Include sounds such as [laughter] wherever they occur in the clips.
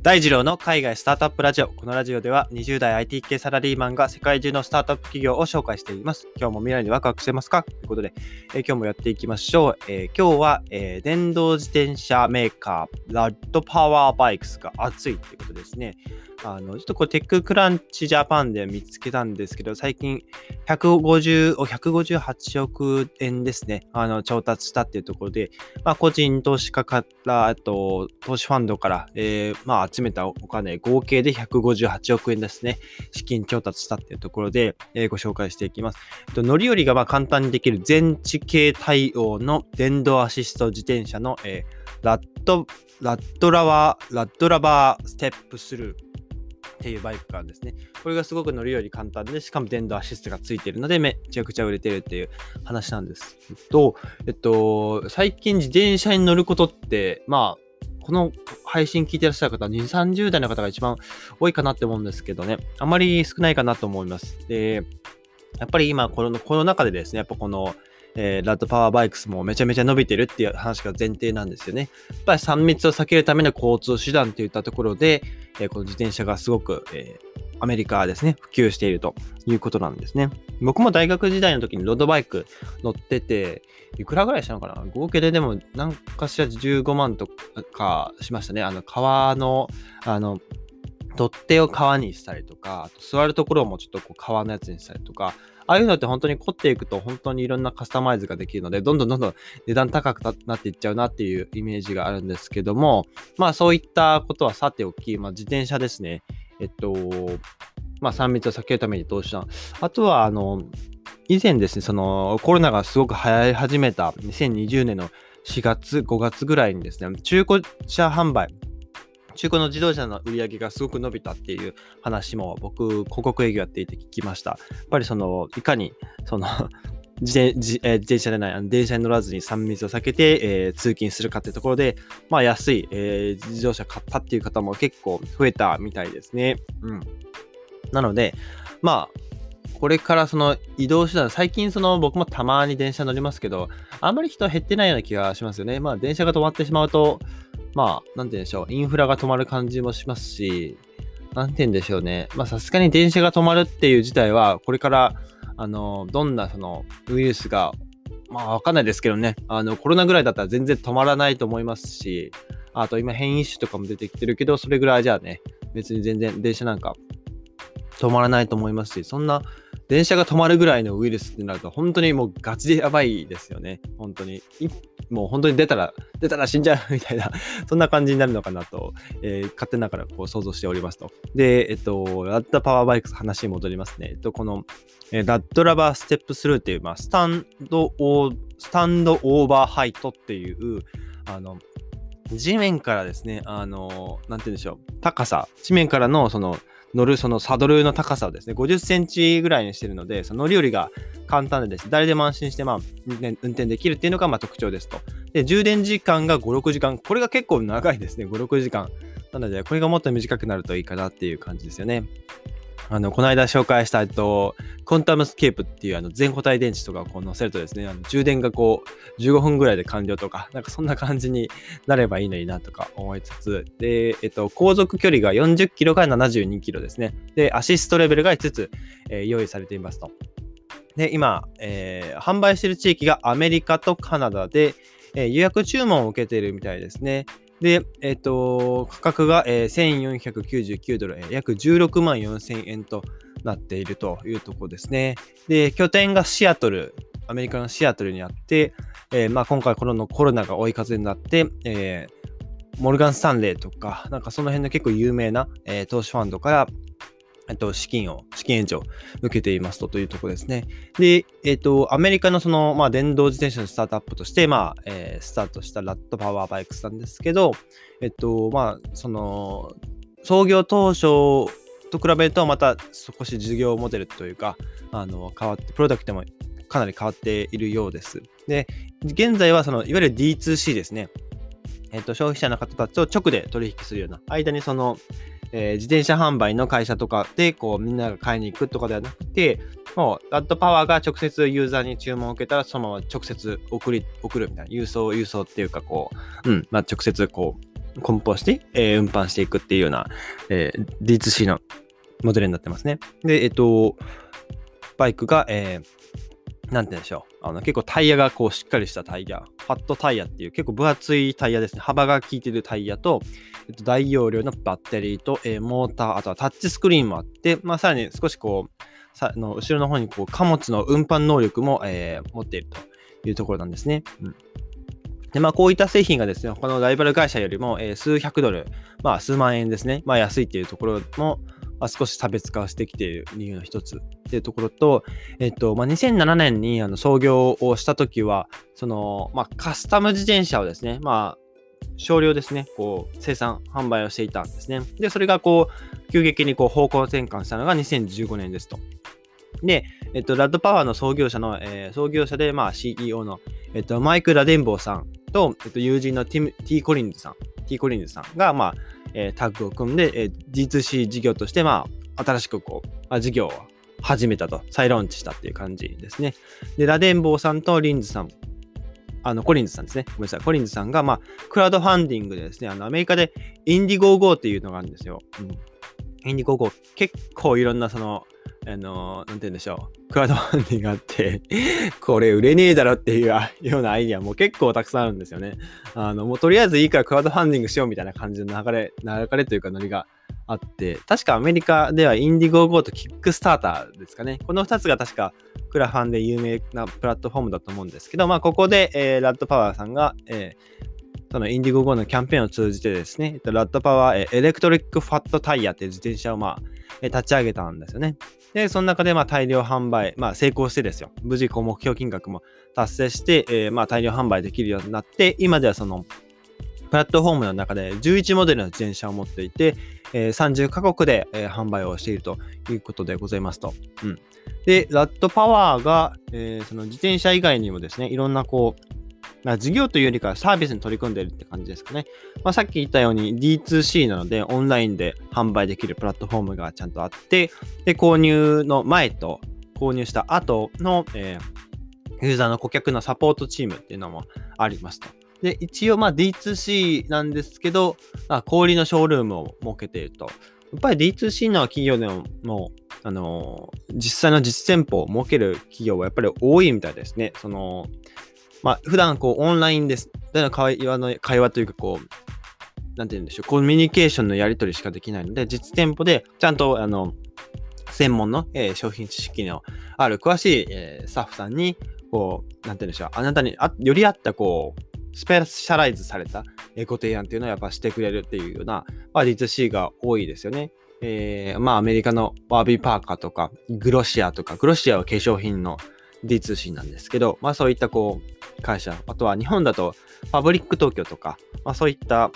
大二郎の海外スタートアップラジオ。このラジオでは20代 IT 系サラリーマンが世界中のスタートアップ企業を紹介しています。今日も未来にワクワクしてますか？ということで、えー今日もやっていきましょう。えー今日は、えー電動自転車メーカー、ラッドパワーバイクスが熱いということですね。あの、ちょっとこれテッククランチジャパンで見つけたんですけど、最近150、158億円ですね。あの、調達したっていうところで、まあ、個人投資家から、あと、投資ファンドから、えーまあ、集めたお金、合計で158億円ですね。資金調達したっていうところで、えーご紹介していきます。えっと乗り降りがまあ簡単にできる全地形対応の電動アシスト自転車の、えーラッド、ラッドラワー、ラッドラバーステップスルー。っていうバイクがあるんですね。これがすごく乗り降り簡単で、しかも電動アシストがついているので、めちゃくちゃ売れてるっていう話なんですけど、えっと、最近自転車に乗ることって、まあ、この配信聞いてらっしゃる方、2、30代の方が一番多いかなって思うんですけどね、あまり少ないかなと思います。で、やっぱり今、この、この中でですね、やっぱこの、えーラッドパワーバイクスもめちゃめちゃ伸びてるっていう話が前提なんですよね。やっぱり3密を避けるための交通手段っていったところで、えーこの自転車がすごく、えーアメリカですね、普及しているということなんですね。僕も大学時代の時にロードバイク乗ってて、いくらぐらいしたのかな？合計ででも何かしら15万とかしましたね。あの、川の、あの、取っ手を川にしたりとか、あと座るところもちょっとこう川のやつにしたりとか、ああいうのって本当に凝っていくと本当にいろんなカスタマイズができるので、どんどんどんどん値段高くなっていっちゃうなっていうイメージがあるんですけども、まあそういったことはさておき、まあ自転車ですね。えっと、まあ3密を避けるために投資した。あとは、あの、以前ですね、そのコロナがすごく流行り始めた2020年の4月、5月ぐらいにですね、中古車販売、中古の自動車の売り上げがすごく伸びたっていう話も僕、広告営業やっていて聞きました。やっぱりその、いかに、その、[laughs] 自転自えー自転車でない、あの電車に乗らずに3密を避けて、えー通勤するかってところで、まあ安い、えー自動車買ったっていう方も結構増えたみたいですね。うん。なので、まあ、これからその移動手段、最近その僕もたまに電車乗りますけど、あんまり人減ってないような気がしますよね。まあ電車が止まってしまうと、まあ、なんて言うんでしょう、インフラが止まる感じもしますし、なんて言うんでしょうね。まあさすがに電車が止まるっていう事態は、これから、あの、どんなそのウイルスが、まあわかんないですけどね、あの、コロナぐらいだったら全然止まらないと思いますし、あと今変異種とかも出てきてるけど、それぐらいじゃあね、別に全然電車なんか止まらないと思いますし、そんな電車が止まるぐらいのウイルスってなると、本当にもうガチでやばいですよね。本当に。いもう本当に出たら、出たら死んじゃうみたいな、そんな感じになるのかなと、えー勝手ながらこう想像しておりますと。で、えっと、ラッドパワーバイクス話に戻りますね。えっと、この、えーラッドラバーステップスルーっていう、まあ、スタンドオー、スタンドオーバーハイトっていう、あの、地面からですね、あの、なんて言うんでしょう、高さ、地面からのその、乗るそのサドルの高さをですね、50センチぐらいにしてるので、その乗り降りが簡単でです、誰でも安心して、まあ、運転できるっていうのがま特徴ですと。で、充電時間が5、6時間。これが結構長いですね、5、6時間。なので、これがもっと短くなるといいかなっていう感じですよね。あの、この間紹介した、えっと、コンタムスケープっていうあの全固体電池とかをこう載せるとですね、あの充電がこう15分ぐらいで完了とか、なんかそんな感じになればいいのになとか思いつつ、で、えっと、航続距離が40キロから72キロですね。で、アシストレベルが5つ、えー用意されていますと。で、今、えー販売している地域がアメリカとカナダで、えー予約注文を受けているみたいですね。で、えっ、と、価格が、えー1499ドル、えー約16万4000円となっているというところですね。で、拠点がシアトル、アメリカのシアトルにあって、えーまあ、今回このコロナが追い風になって、えーモルガン・スタンレーとか、なんかその辺の結構有名な、えー投資ファンドから、えっと、資金を、資金援助を受けていますとというところですね。で、えっと、アメリカのその、まあ、電動自転車のスタートアップとして、まあ、えースタートしたラッドパワーバイクスなんですけど、えっと、まあ、その、創業当初と比べると、また少し事業モデルというか、あの、変わって、プロダクトもかなり変わっているようです。で、現在はその、いわゆる D2C ですね。えっと、消費者の方たちと直で取引するような、間にその、えー自転車販売の会社とかで、こう、みんなが買いに行くとかではなくて、もう、ラッドパワーが直接ユーザーに注文を受けたら、そのまま直接送り、送るみたいな、郵送、郵送っていうか、こう、うん、まあ、直接、こう、梱包して、えー、運搬していくっていうような、えー、D2C のモデルになってますね。で、えっと、バイクが、えー、なんて言うんでしょう。あの結構タイヤがこうしっかりしたタイヤ、ファットタイヤっていう結構分厚いタイヤですね。幅が効いてるタイヤと、えっと、大容量のバッテリーと、えー、モーター、あとはタッチスクリーンもあって、まあ、さらに少しこう、さの後ろの方にこう貨物の運搬能力も、えー、持っているというところなんですね。うんで、まあ、こういった製品がですね、他のライバル会社よりも、えー、数百ドル、まあ、数万円ですね、まあ、安いっていうところも、あ、少し差別化してきている理由の一つっていうところと、えっと、まあ、2007年にあの創業をしたときは、その、まあ、カスタム自転車をですね、まあ、少量ですね、こう、生産、販売をしていたんですね。で、それがこう、急激にこう方向転換したのが2015年ですと。で、えっと、 Rad Power の創業者の、えー、創業者で、まあ、CEO の、えっと、マイク・ラデンボーさんと、えっと、友人のティ・ティー・コリンズさん、ティー・コリンズさんが、まあ、えー、タッグを組んで、えー、D2C 事業として、まあ、新しくこう、あ、事業を始めたと、再ローンチしたっていう感じですね。で、ラデンボーさんとリンズさん、あの、コリンズさんですね。ごめんなさい。コリンズさんが、まあ、クラウドファンディングでですね、あの、アメリカで Indiegogo っていうのがあるんですよ。うん。Indiegogo、結構いろんなその、あの、なんて言うんでしょう。クラウドファンディングがあって [laughs] これ売れねえだろっていうようなアイディアも結構たくさんあるんですよね。あの、もうとりあえずいいからクラウドファンディングしようみたいな感じの流れ、流れというかノリがあって、確かアメリカでは Indiegogo と Kickstarter ですかね。この2つが確かクラファンで有名なプラットフォームだと思うんですけど、まあここで、えー、 Rad Power さんが、えーそのインディゴゴのキャンペーンを通じてですね、ラッドパワーエレクトリックファットタイヤっていう自転車をまあ立ち上げたんですよね。で、その中でまあ大量販売、まあ成功してですよ。無事こう目標金額も達成して、えー、まあ大量販売できるようになって、今ではそのプラットフォームの中で11モデルの自転車を持っていて、えー、30カ国で、えー、販売をしているということでございますと。うん。で、ラッドパワーが、えー、その自転車以外にもですね、いろんなこう、まあ、事業というよりかはサービスに取り組んでいるって感じですかね。まあ、さっき言ったように D2C なのでオンラインで販売できるプラットフォームがちゃんとあって、で、購入の前と購入した後の、えー、ユーザーの顧客のサポートチームっていうのもありますと。で、一応まあ D2C なんですけど、あ小売りのショールームを設けていると。やっぱり D2C の企業でも、もう、あのー、実際の実店舗を設ける企業はやっぱり多いみたいですね。その、まあ、普段こうオンラインです。での会話の会話というかこう、なんて言うんでしょう、コミュニケーションのやり取りしかできないので、実店舗でちゃんとあの専門の、えー、商品知識のある詳しい、えー、スタッフさんに、こう、なんて言うんでしょう、あなたにあより合ったこう、スペシャライズされたご提案っていうのをやっぱしてくれるっていうような、まあ、D2C が多いですよね。えー、まあアメリカのワービーパーカーとか、グロシアとか、グロシアは化粧品の D2C なんですけど、まあそういったこう会社、あとは日本だとパブリック東京とか、まあそういった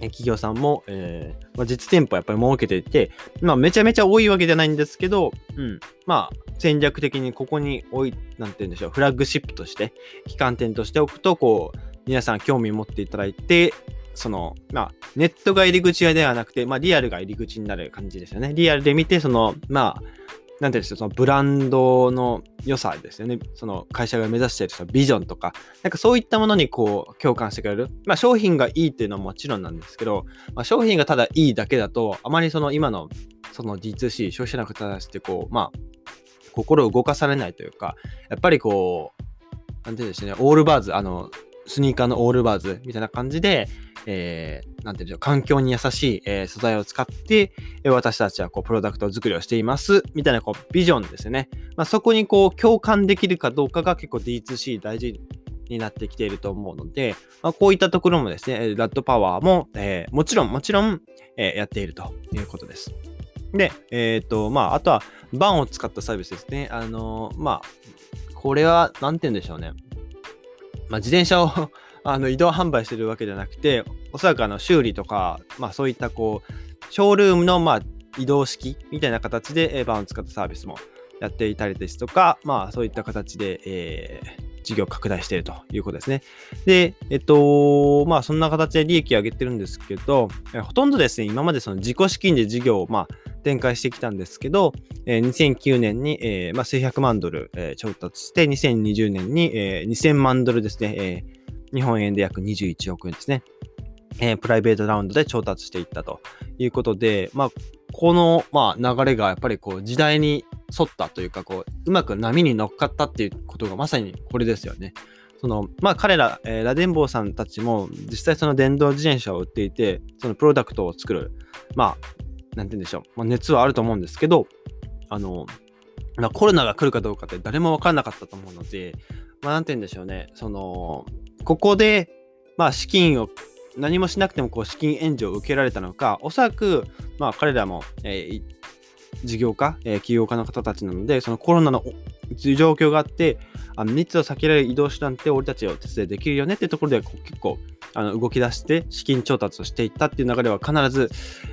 企業さんも、えーまあ、実店舗やっぱり設けていて、まあめちゃめちゃ多いわけじゃないんですけど、うん、まあ戦略的にここに置い、なんて言うんでしょう、フラッグシップとして、旗艦店としておくと、こう、皆さん興味持っていただいて、その、まあ、ネットが入り口ではなくて、まあ、リアルが入り口になる感じですよね。リアルで見て、その、まあ、なんていうんですか、そのブランドの良さですよね。その会社が目指しているそのビジョンとか、なんかそういったものにこう共感してくれる。まあ商品がいいっていうのはもちろんなんですけど、まあ、商品がただいいだけだと、あまりその今のその D2C、消費者の方たちってこう、まあ、心を動かされないというか、やっぱりこう、なんていうんですね、オールバーズ、あの、スニーカーのオールバーズみたいな感じで、えー、なんていうんでしょう、環境に優しい、えー、素材を使って、え、私たちはこう、プロダクト作りをしています、みたいなこう、ビジョンですね。まあ、そこにこう、共感できるかどうかが結構 D2C 大事になってきていると思うので、まあ、こういったところもですね、ラッドパワーも、えー、もちろん、もちろん、え、やっているということです。で、えっ、ー、と、まあ、あとは、バンを使ったサービスですね。あのー、まあ、これは、なんて言うんでしょうね。まあ、自転車を [laughs] あの移動販売してるわけじゃなくて、おそらくあの修理とか、まあそういったこう、ショールームのまあ移動式みたいな形でバーを使ったサービスもやっていたりですとか、まあそういった形で、えー、事業拡大しているということですね。で、えっと、まあそんな形で利益を上げてるんですけど、えほとんどですね、今までその自己資金で事業をまあ展開してきたんですけど、えー、2009年に、えーまあ、数百万ドル、えー、調達して、2020年に、えー、2000万ドルですね、え、日本円で約21億円ですね。えー、プライベートラウンドで調達していったということで、まあ、この、まあ、流れがやっぱりこう時代に沿ったというかこううまく波に乗っかったっていうことがまさにこれですよね。そのまあ彼ら、えー、ラデンボーさんたちも実際その電動自転車を売っていてそのプロダクトを作るまあなんて言うんでしょう、まあ、熱はあると思うんですけどあのまあコロナが来るかどうかって誰も分からなかったと思うので、まあ、なんて言うんでしょうねそのここでまあ資金を何もしなくてもこう資金援助を受けられたのかおそらくまあ彼らも、えー、事業家、えー、起業家の方たちなのでそのコロナの状況があってあの密を避けられる移動手段って俺たちを手伝いできるよねっていうところで結構あの動き出して資金調達をしていったっていう流れは必ず、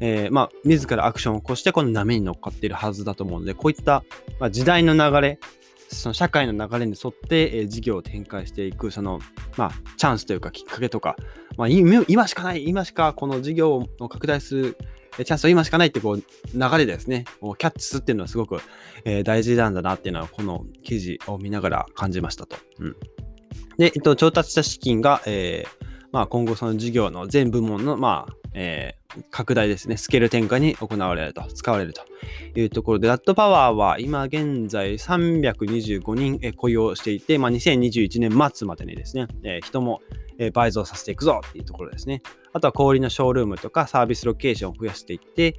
えー、まあ、自らアクションを起こしてこの波に乗っかっているはずだと思うのでこういった、まあ、時代の流れその社会の流れに沿って、え、事業を展開していくその、まあ、チャンスというかきっかけとか、まあ、今しかない今しかこの事業を拡大するチャンスは今しかないってこう流れですね、をキャッチするっていうのはすごく、え、大事なんだなっていうのは、この記事を見ながら感じましたと。うん、で、えっと、調達した資金が、えーまあ、今後その事業の全部門の、まあえ、拡大ですね、スケール転換に行われると、使われるというところで、ラットパワーは今現在325人雇用していて、まあ、2021年末までにですね、人も倍増させていくぞっていうところですね。あとは小売のショールームとかサービスロケーションを増やしていって、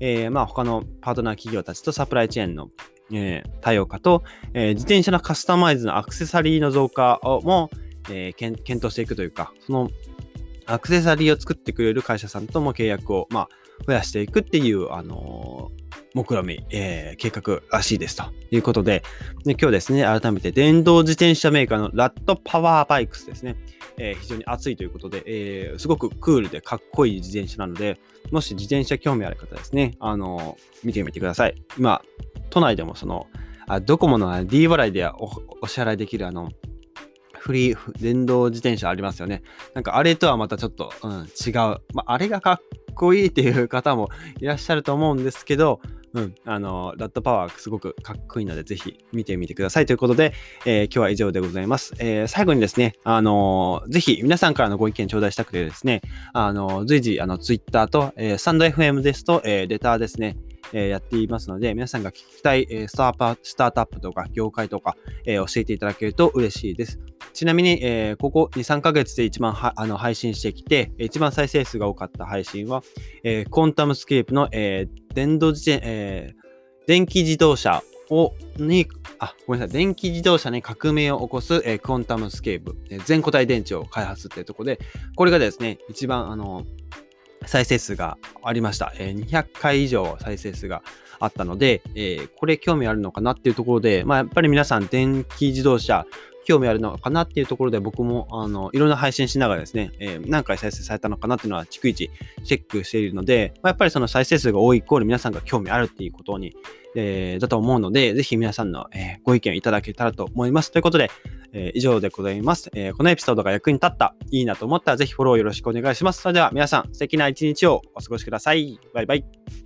えー、まあ他のパートナー企業たちとサプライチェーンの、えー、多様化と、えー、自転車のカスタマイズのアクセサリーの増加をも、えー、検討していくというか、そのアクセサリーを作ってくれる会社さんとも契約を、まあ、増やしていくっていう、あのー目論み、えー、計画らしいですということでで、今日ですね、改めて電動自転車メーカーのラットパワーバイクスですね、えー、非常に熱いということで、えー、すごくクールでかっこいい自転車なので、もし自転車興味ある方ですね、あの見てみてください。今、都内でもその、あドコモの D 払いでお支払いできるあの、フリー、電動自転車ありますよね。なんかあれとはまたちょっと、うん、違う。まあ、あれがかっこいいっていう方もいらっしゃると思うんですけど、うん、あの、ラットパワーすごくかっこいいので、ぜひ見てみてくださいということで、えー、今日は以上でございます。えー、最後にですね、あのー、ぜひ皆さんからのご意見頂戴したくてですね、あの随時、あの、ツイッターと、えー、スタンド FM ですと、えー、レターですね、え、やっていますので、皆さんが聞きたい、え、スタースタートアップとか業界とか、え、教えていただけると嬉しいです。ちなみに、え、ここ2、3ヶ月で一番あの配信してきて、一番再生数が多かった配信は、えー、 QuantumScape の、え、電動自転、え、電気自動車をに、あ、ごめんなさい、電気自動車に革命を起こす、えー、 QuantumScape、えー、全固体電池を開発っていうところで、これがですね、一番、あの、再生数がありました。えー、200回以上再生数があったので、えー、これ興味あるのかなっていうところで、まあ、やっぱり皆さん電気自動車興味あるのかなっていうところで僕もあのいろんな配信しながらですね、えー、何回再生されたのかなっていうのは逐一チェックしているので、まあ、やっぱりその再生数が多いイコール皆さんが興味あるっていうことに、えー、だと思うので、ぜひ皆さんの、えー、ご意見いただけたらと思います。ということで、え以上でございます、えこのエピソードが役に立った、いいなと思ったらぜひフォローよろしくお願いします。それでは皆さん素敵な一日をお過ごしください。バイバイ。